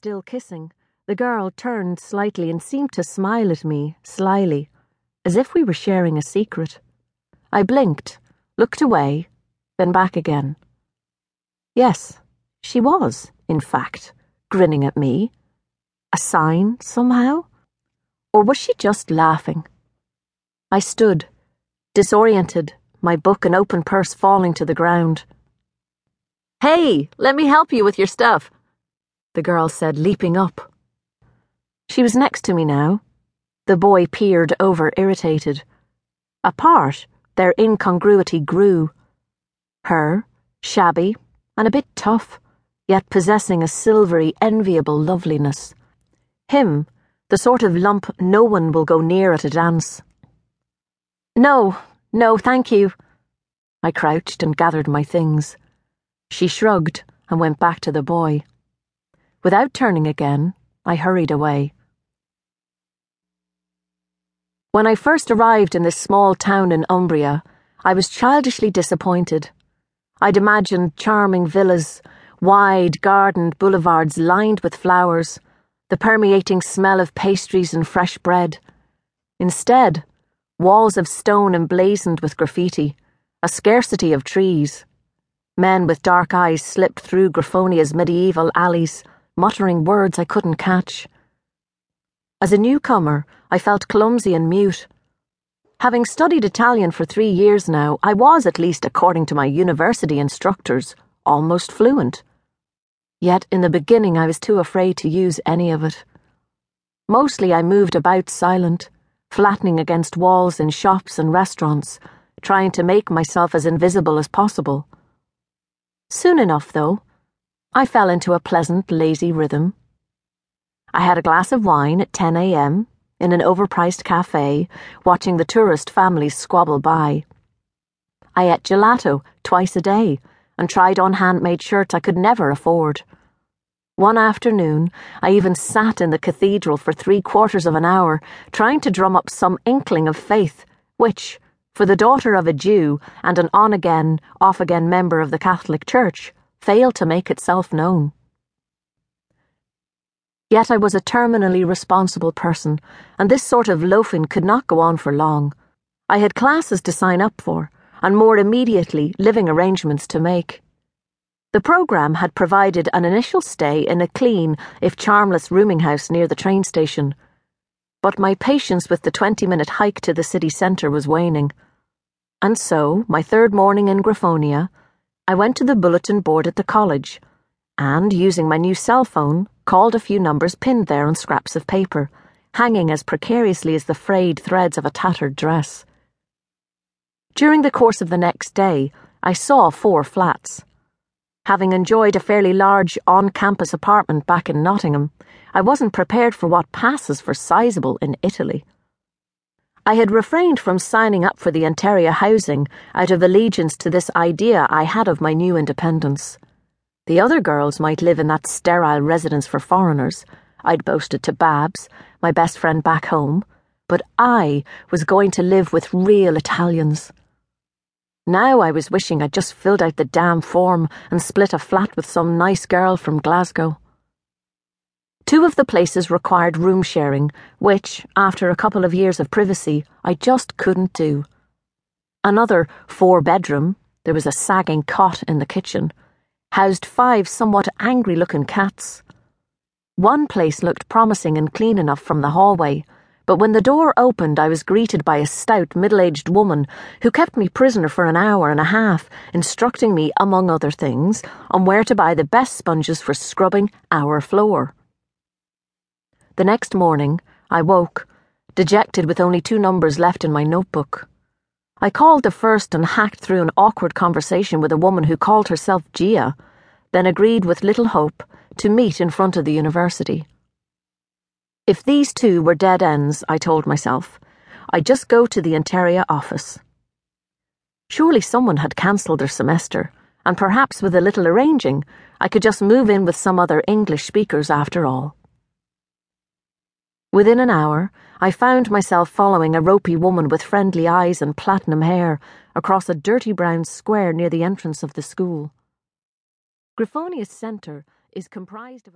still kissing, the girl turned slightly and seemed to smile at me, slyly, as if we were sharing a secret. I blinked, looked away, then back again. Yes, she was, in fact, grinning at me. A sign, somehow? Or was she just laughing? I stood, disoriented, my book and open purse falling to the ground. Hey, let me help you with your stuff, the girl said, leaping up. She was next to me now. The boy peered over, irritated. Apart, their incongruity grew. Her, shabby, and a bit tough, yet possessing a silvery, enviable loveliness. Him, the sort of lump no one will go near at a dance. No, no, thank you. I crouched and gathered my things. She shrugged and went back to the boy. Without turning again, I hurried away. When I first arrived in this small town in Umbria, I was childishly disappointed. I'd imagined charming villas, wide gardened boulevards lined with flowers, the permeating smell of pastries and fresh bread. Instead, walls of stone emblazoned with graffiti, a scarcity of trees. Men with dark eyes slipped through Grifonia's medieval alleys muttering words I couldn't catch. As a newcomer, I felt clumsy and mute. Having studied Italian for three years now, I was, at least according to my university instructors, almost fluent. Yet in the beginning I was too afraid to use any of it. Mostly I moved about silent, flattening against walls in shops and restaurants, trying to make myself as invisible as possible. Soon enough, though, I fell into a pleasant, lazy rhythm. I had a glass of wine at 10 a.m. in an overpriced cafe, watching the tourist families squabble by. I ate gelato twice a day and tried on handmade shirts I could never afford. One afternoon, I even sat in the cathedral for three quarters of an hour, trying to drum up some inkling of faith, which, for the daughter of a Jew and an on again, off again member of the Catholic Church, failed to make itself known. Yet I was a terminally responsible person, and this sort of loafing could not go on for long. I had classes to sign up for, and more immediately, living arrangements to make. The programme had provided an initial stay in a clean, if charmless, rooming house near the train station. But my patience with the 20 minute hike to the city centre was waning. And so, my third morning in Grifonia, I went to the bulletin board at the college and, using my new cell phone, called a few numbers pinned there on scraps of paper, hanging as precariously as the frayed threads of a tattered dress. During the course of the next day, I saw four flats. Having enjoyed a fairly large on campus apartment back in Nottingham, I wasn't prepared for what passes for sizable in Italy. I had refrained from signing up for the Interia housing out of allegiance to this idea I had of my new independence. The other girls might live in that sterile residence for foreigners, I'd boasted to Babs, my best friend back home, but I was going to live with real Italians. Now I was wishing I'd just filled out the damn form and split a flat with some nice girl from Glasgow. Two of the places required room sharing, which, after a couple of years of privacy, I just couldn't do. Another four bedroom, there was a sagging cot in the kitchen, housed five somewhat angry looking cats. One place looked promising and clean enough from the hallway, but when the door opened, I was greeted by a stout, middle aged woman who kept me prisoner for an hour and a half, instructing me, among other things, on where to buy the best sponges for scrubbing our floor. The next morning, I woke, dejected with only two numbers left in my notebook. I called the first and hacked through an awkward conversation with a woman who called herself Gia, then agreed with little hope to meet in front of the university. If these two were dead ends, I told myself, I'd just go to the Interia office. Surely someone had cancelled their semester, and perhaps with a little arranging, I could just move in with some other English speakers after all. Within an hour, I found myself following a ropey woman with friendly eyes and platinum hair across a dirty brown square near the entrance of the school. Grifonia's centre is comprised of